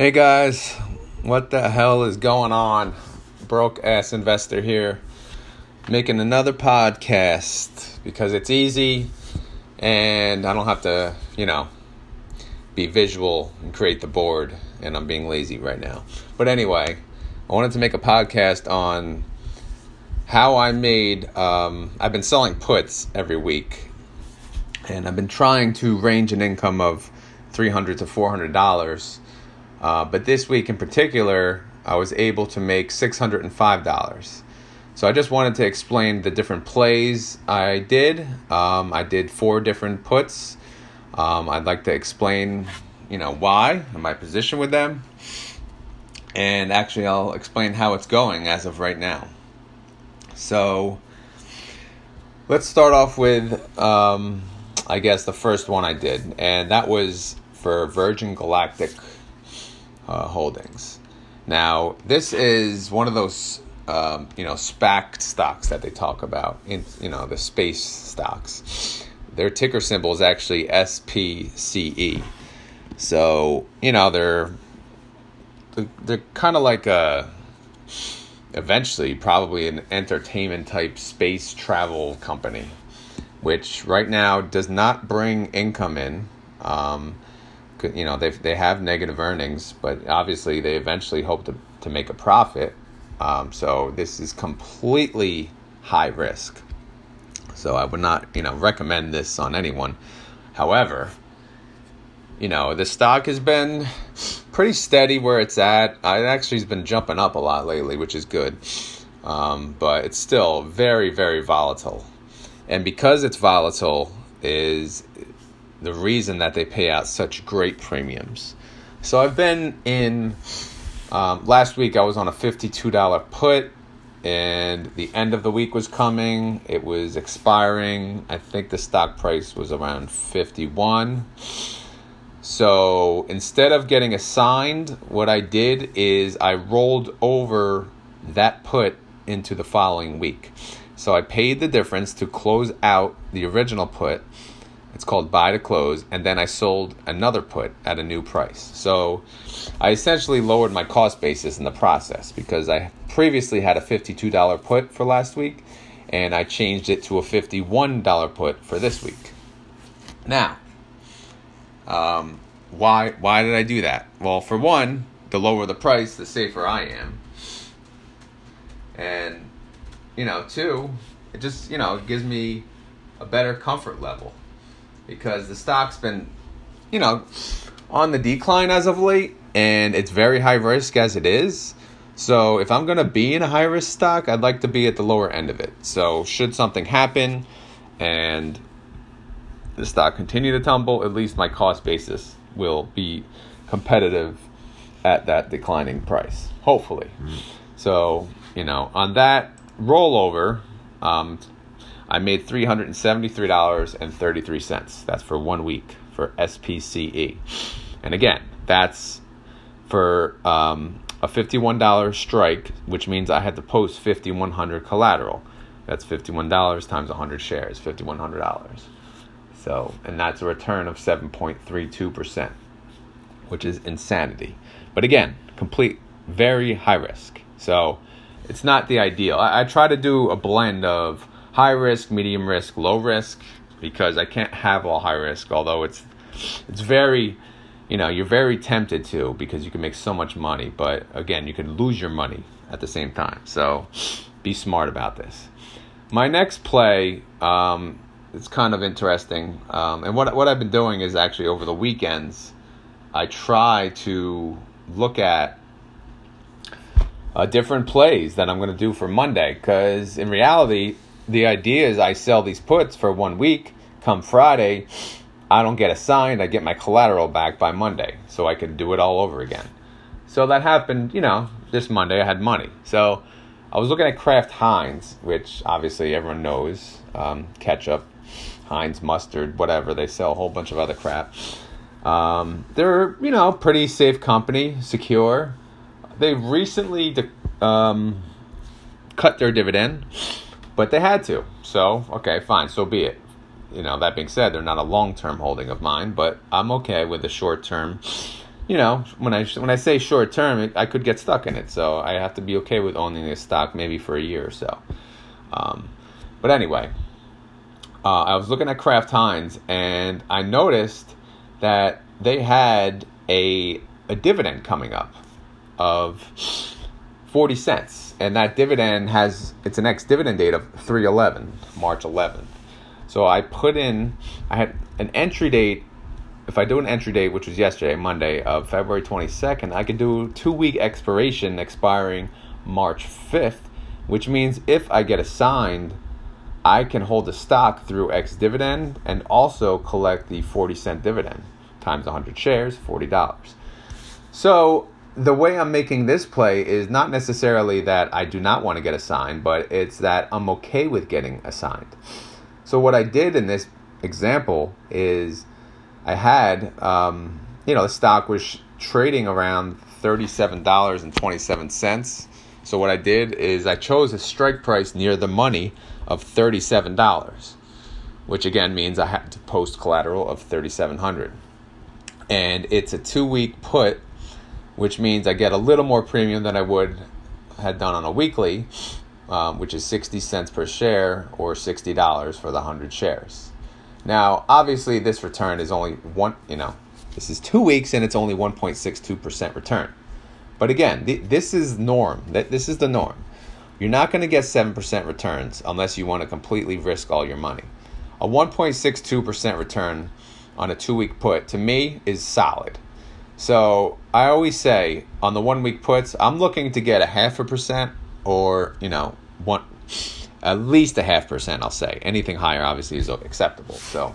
Hey guys, what the hell is going on? Broke ass investor here, making another podcast because it's easy and I don't have to, you know, be visual and create the board, and I'm being lazy right now. But anyway, I wanted to make a podcast on how I made, um, I've been selling puts every week, and I've been trying to range an income of 300 to $400 uh, but this week in particular, I was able to make $605. So I just wanted to explain the different plays I did. Um, I did four different puts. Um, I'd like to explain, you know, why and my position with them. And actually, I'll explain how it's going as of right now. So let's start off with, um, I guess, the first one I did. And that was for Virgin Galactic uh, holdings. Now, this is one of those um, you know SPAC stocks that they talk about in you know the space stocks. Their ticker symbol is actually SPCE. So you know they're they're kind of like a eventually probably an entertainment type space travel company, which right now does not bring income in. Um, you know they they have negative earnings, but obviously they eventually hope to to make a profit. Um, so this is completely high risk. So I would not you know recommend this on anyone. However, you know the stock has been pretty steady where it's at. It actually has been jumping up a lot lately, which is good. Um, but it's still very very volatile, and because it's volatile, is the reason that they pay out such great premiums. So I've been in. Um, last week I was on a fifty-two dollar put, and the end of the week was coming. It was expiring. I think the stock price was around fifty-one. So instead of getting assigned, what I did is I rolled over that put into the following week. So I paid the difference to close out the original put it's called buy to close, and then I sold another put at a new price. So I essentially lowered my cost basis in the process because I previously had a $52 put for last week, and I changed it to a $51 put for this week. Now, um, why why did I do that? Well, for one, the lower the price, the safer I am, and you know, two, it just you know gives me a better comfort level because the stock's been, you know, on the decline as of late, and it's very high risk as it is. So if I'm gonna be in a high risk stock, I'd like to be at the lower end of it. So should something happen, and the stock continue to tumble, at least my cost basis will be competitive at that declining price. Hopefully. Mm-hmm. So you know, on that rollover, um, I made $373.33. That's for one week for SPCE. And again, that's for um, a $51 strike, which means I had to post 5100 collateral. That's $51 times 100 shares, $5,100. So, and that's a return of 7.32%, which is insanity. But again, complete, very high risk. So, it's not the ideal. I, I try to do a blend of high risk, medium risk, low risk because I can't have all high risk. Although it's it's very, you know, you're very tempted to because you can make so much money, but again, you could lose your money at the same time. So be smart about this. My next play, um, it's kind of interesting, um, and what what I've been doing is actually over the weekends, I try to look at uh, different plays that I'm going to do for Monday because in reality the idea is I sell these puts for one week. Come Friday, I don't get assigned. I get my collateral back by Monday, so I can do it all over again. So that happened, you know, this Monday I had money. So I was looking at Kraft Heinz, which obviously everyone knows, um, ketchup, Heinz mustard, whatever. They sell a whole bunch of other crap. Um, they're, you know, pretty safe company, secure. They recently um, cut their dividend but they had to. So, okay, fine, so be it. You know, that being said, they're not a long term holding of mine, but I'm okay with the short term you know, when I when I say short term, I could get stuck in it. So I have to be okay with owning this stock maybe for a year or so. Um, but anyway, uh, I was looking at Kraft Heinz and I noticed that they had a a dividend coming up of 40 cents. And that dividend has it's an ex dividend date of 311 march 11th so i put in i had an entry date if i do an entry date which was yesterday monday of february 22nd i could do two week expiration expiring march 5th which means if i get assigned i can hold the stock through ex dividend and also collect the 40 cent dividend times 100 shares $40 so the way I'm making this play is not necessarily that I do not want to get assigned, but it's that I'm okay with getting assigned. So what I did in this example is I had, um, you know, the stock was trading around $37.27. So what I did is I chose a strike price near the money of $37, which again means I had to post collateral of 3700 And it's a two week put which means I get a little more premium than I would had done on a weekly, um, which is 60 cents per share or $60 for the 100 shares. Now, obviously, this return is only one, you know, this is two weeks and it's only 1.62% return. But again, th- this is norm. This is the norm. You're not going to get 7% returns unless you want to completely risk all your money. A 1.62% return on a two week put to me is solid. So I always say on the one week puts, I'm looking to get a half a percent or, you know, one at least a half percent, I'll say. Anything higher obviously is acceptable. So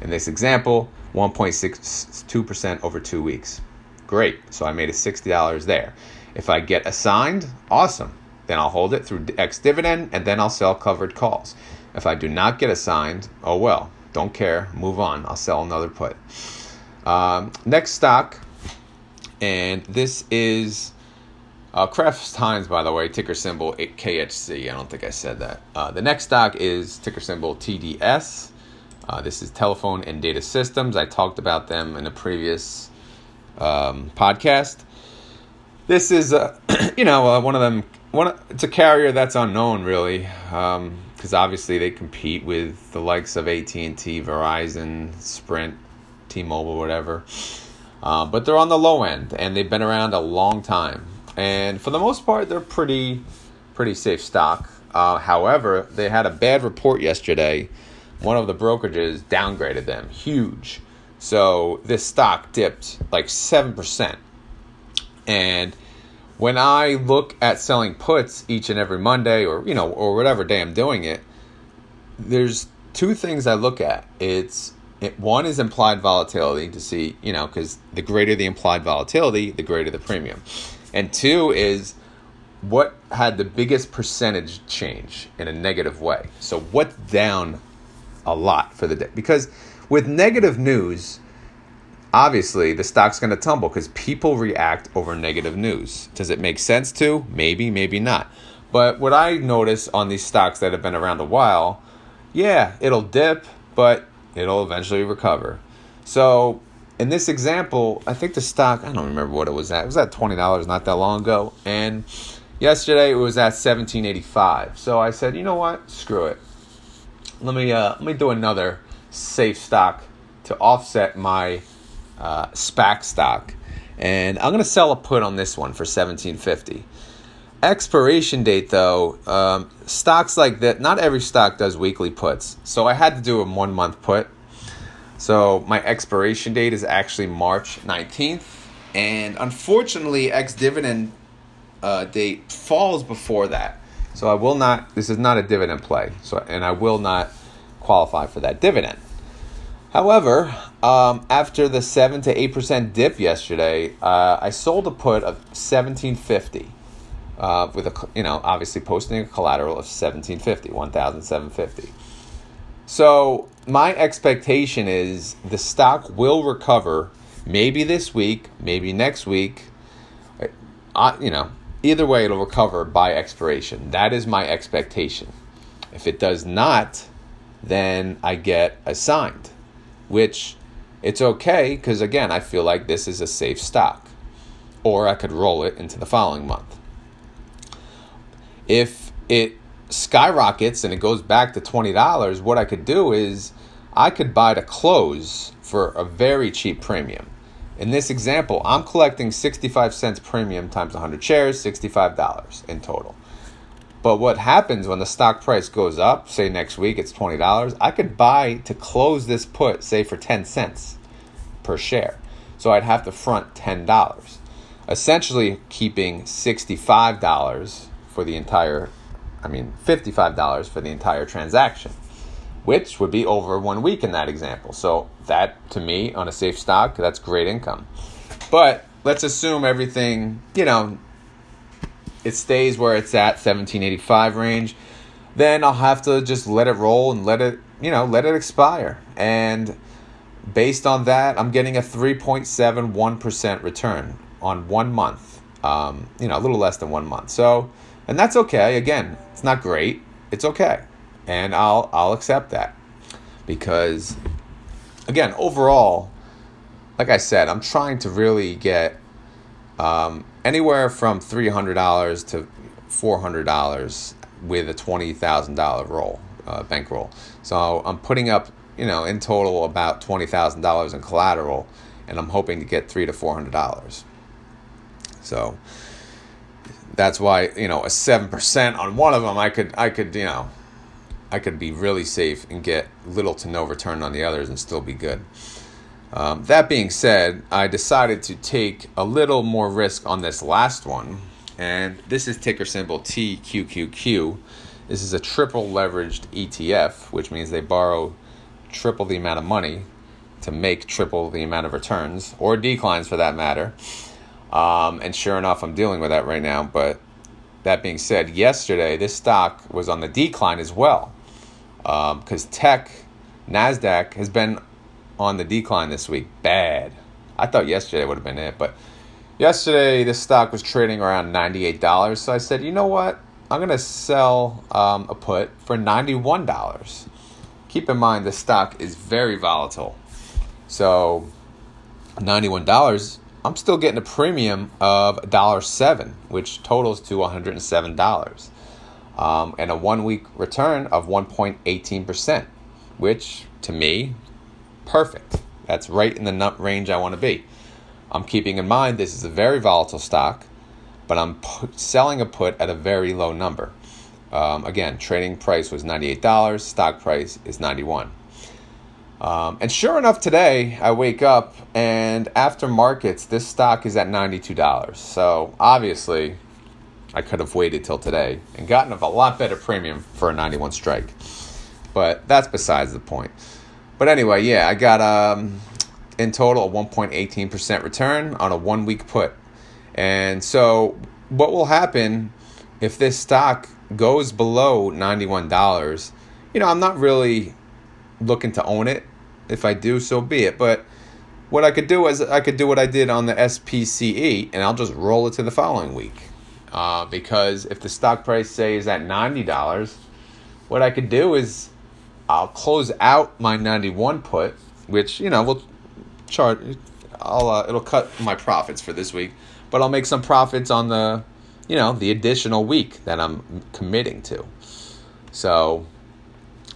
in this example, 1.62% over two weeks. Great. So I made a $60 there. If I get assigned, awesome. Then I'll hold it through ex dividend and then I'll sell covered calls. If I do not get assigned, oh well, don't care, move on. I'll sell another put. Um, next stock and this is uh, Kraft Heinz, by the way, ticker symbol KHC. I don't think I said that. Uh, the next stock is ticker symbol TDS. Uh, this is Telephone and Data Systems. I talked about them in a previous um, podcast. This is, uh, you know, uh, one of them. One, it's a carrier that's unknown, really, because um, obviously they compete with the likes of AT and T, Verizon, Sprint, T-Mobile, whatever. Uh, but they're on the low end, and they've been around a long time. And for the most part, they're pretty, pretty safe stock. Uh, however, they had a bad report yesterday. One of the brokerages downgraded them, huge. So this stock dipped like seven percent. And when I look at selling puts each and every Monday, or you know, or whatever day I'm doing it, there's two things I look at. It's it, one is implied volatility to see, you know, because the greater the implied volatility, the greater the premium. And two is what had the biggest percentage change in a negative way. So what's down a lot for the day? Because with negative news, obviously the stock's going to tumble because people react over negative news. Does it make sense to? Maybe, maybe not. But what I notice on these stocks that have been around a while, yeah, it'll dip, but it'll eventually recover. So in this example, I think the stock, I don't remember what it was at. It was at $20 not that long ago. And yesterday it was at 1785. So I said, you know what? Screw it. Let me uh, let me do another safe stock to offset my uh, SPAC stock. And I'm going to sell a put on this one for 1750 expiration date though um, stocks like that not every stock does weekly puts. So i had to do a one month put. So my expiration date is actually march 19th and unfortunately ex dividend uh, date falls before that. So i will not this is not a dividend play. So and i will not qualify for that dividend. However um, after the 7 to 8% dip yesterday uh, i sold a put of 1750 uh, with a you know obviously posting a collateral of 1750 1750 so my expectation is the stock will recover maybe this week maybe next week uh, you know either way it'll recover by expiration that is my expectation if it does not then i get assigned which it's okay because, again, I feel like this is a safe stock. Or I could roll it into the following month. If it skyrockets and it goes back to $20, what I could do is I could buy to close for a very cheap premium. In this example, I'm collecting 65 cents premium times 100 shares, $65 in total. But what happens when the stock price goes up, say next week it's $20, I could buy to close this put, say for 10 cents per share. So I'd have to front $10, essentially keeping $65 for the entire, I mean, $55 for the entire transaction, which would be over one week in that example. So that, to me, on a safe stock, that's great income. But let's assume everything, you know, it stays where it's at 1785 range, then I'll have to just let it roll and let it, you know, let it expire. And based on that, I'm getting a 3.71% return on one month. Um, you know, a little less than one month. So, and that's okay. Again, it's not great. It's okay. And I'll I'll accept that. Because again, overall, like I said, I'm trying to really get um, anywhere from three hundred dollars to four hundred dollars with a twenty thousand dollar roll, uh, bankroll. So I'm putting up, you know, in total about twenty thousand dollars in collateral, and I'm hoping to get three to four hundred dollars. So that's why you know a seven percent on one of them, I could I could you know, I could be really safe and get little to no return on the others and still be good. Um, that being said, I decided to take a little more risk on this last one, and this is ticker symbol TQQQ. This is a triple leveraged ETF, which means they borrow triple the amount of money to make triple the amount of returns or declines for that matter. Um, and sure enough, I'm dealing with that right now. But that being said, yesterday this stock was on the decline as well because um, tech, NASDAQ has been on the decline this week. Bad. I thought yesterday would have been it, but yesterday this stock was trading around $98. So I said, you know what? I'm going to sell um, a put for $91. Keep in mind, the stock is very volatile. So $91, I'm still getting a premium of $1.07, which totals to $107. Um, and a one week return of 1.18%, which to me perfect. That's right in the nut range I want to be. I'm keeping in mind this is a very volatile stock, but I'm selling a put at a very low number. Um, again, trading price was $98, stock price is 91. Um, and sure enough, today I wake up and after markets, this stock is at $92. So obviously, I could have waited till today and gotten a lot better premium for a 91 strike. But that's besides the point. But anyway, yeah, I got um, in total a 1.18% return on a one week put. And so, what will happen if this stock goes below $91? You know, I'm not really looking to own it. If I do, so be it. But what I could do is I could do what I did on the SPCE and I'll just roll it to the following week. Uh, because if the stock price, say, is at $90, what I could do is I'll close out my 91 put, which, you know, will chart, I'll, uh, it'll cut my profits for this week, but I'll make some profits on the, you know, the additional week that I'm committing to. So,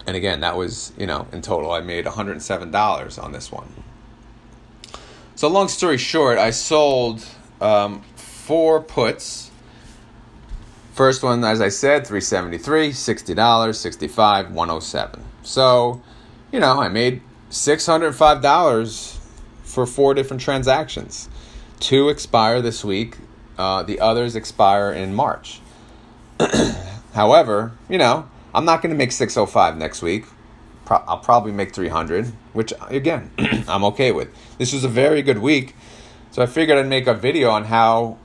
and again, that was, you know, in total, I made $107 on this one. So, long story short, I sold um, four puts First one, as I said, 373 $60, 65 107 So, you know, I made $605 for four different transactions. Two expire this week, uh, the others expire in March. However, you know, I'm not going to make 605 next week. Pro- I'll probably make 300, which again, I'm okay with. This was a very good week. So I figured I'd make a video on how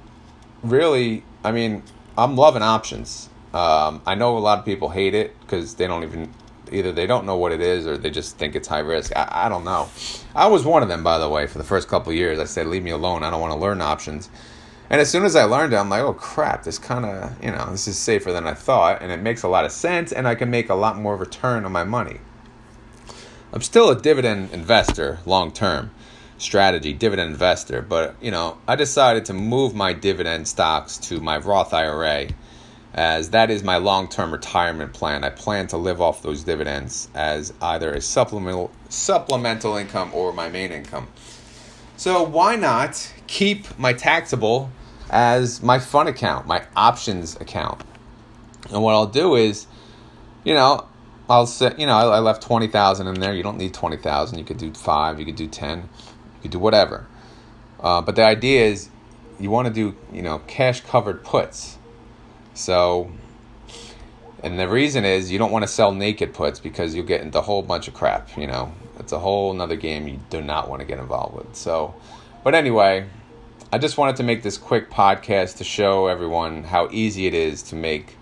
really, I mean, I'm loving options. Um, I know a lot of people hate it because they don't even either they don't know what it is or they just think it's high risk. I, I don't know. I was one of them, by the way, for the first couple years. I said, leave me alone. I don't want to learn options. And as soon as I learned it, I'm like, oh crap, this kind of, you know, this is safer than I thought. And it makes a lot of sense and I can make a lot more return on my money. I'm still a dividend investor long term strategy, dividend investor, but you know, I decided to move my dividend stocks to my Roth IRA as that is my long-term retirement plan. I plan to live off those dividends as either a supplemental supplemental income or my main income. So why not keep my taxable as my fun account, my options account? And what I'll do is, you know, I'll say, you know, I, left 20,000 in there. You don't need 20,000. You could do 5, you could do 10, you could do whatever. Uh, but the idea is you want to do, you know, cash covered puts. So, and the reason is you don't want to sell naked puts because you'll get into a whole bunch of crap. You know, it's a whole another game you do not want to get involved with. So, but anyway, I just wanted to make this quick podcast to show everyone how easy it is to make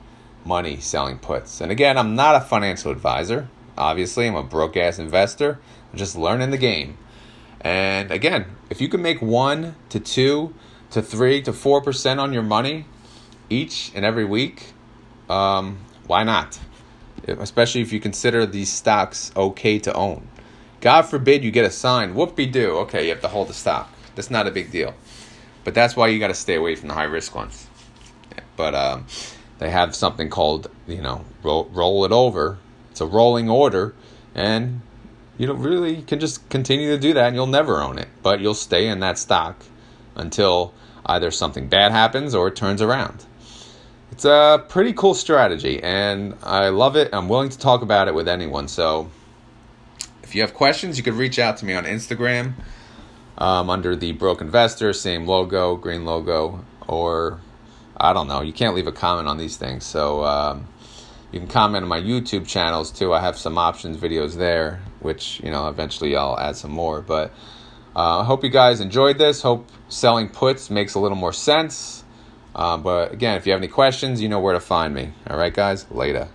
money selling puts. And again, I'm not a financial advisor. Obviously, I'm a broke ass investor. I'm just learning the game. And again, if you can make one to two to three to four percent on your money each and every week, um, why not? Especially if you consider these stocks okay to own. God forbid you get assigned, whoop be do. Okay, you have to hold the stock. That's not a big deal. But that's why you got to stay away from the high risk ones. But um, they have something called, you know, roll, roll it over. It's a rolling order. And you don't really can just continue to do that and you'll never own it. But you'll stay in that stock until either something bad happens or it turns around. It's a pretty cool strategy, and I love it. I'm willing to talk about it with anyone. So, if you have questions, you could reach out to me on Instagram um, under the Broke Investor, same logo, green logo, or I don't know. You can't leave a comment on these things. So, um, you can comment on my YouTube channels too. I have some options videos there, which, you know, eventually I'll add some more. But uh, I hope you guys enjoyed this. Hope selling puts makes a little more sense. Um, but again, if you have any questions, you know where to find me. All right, guys, later.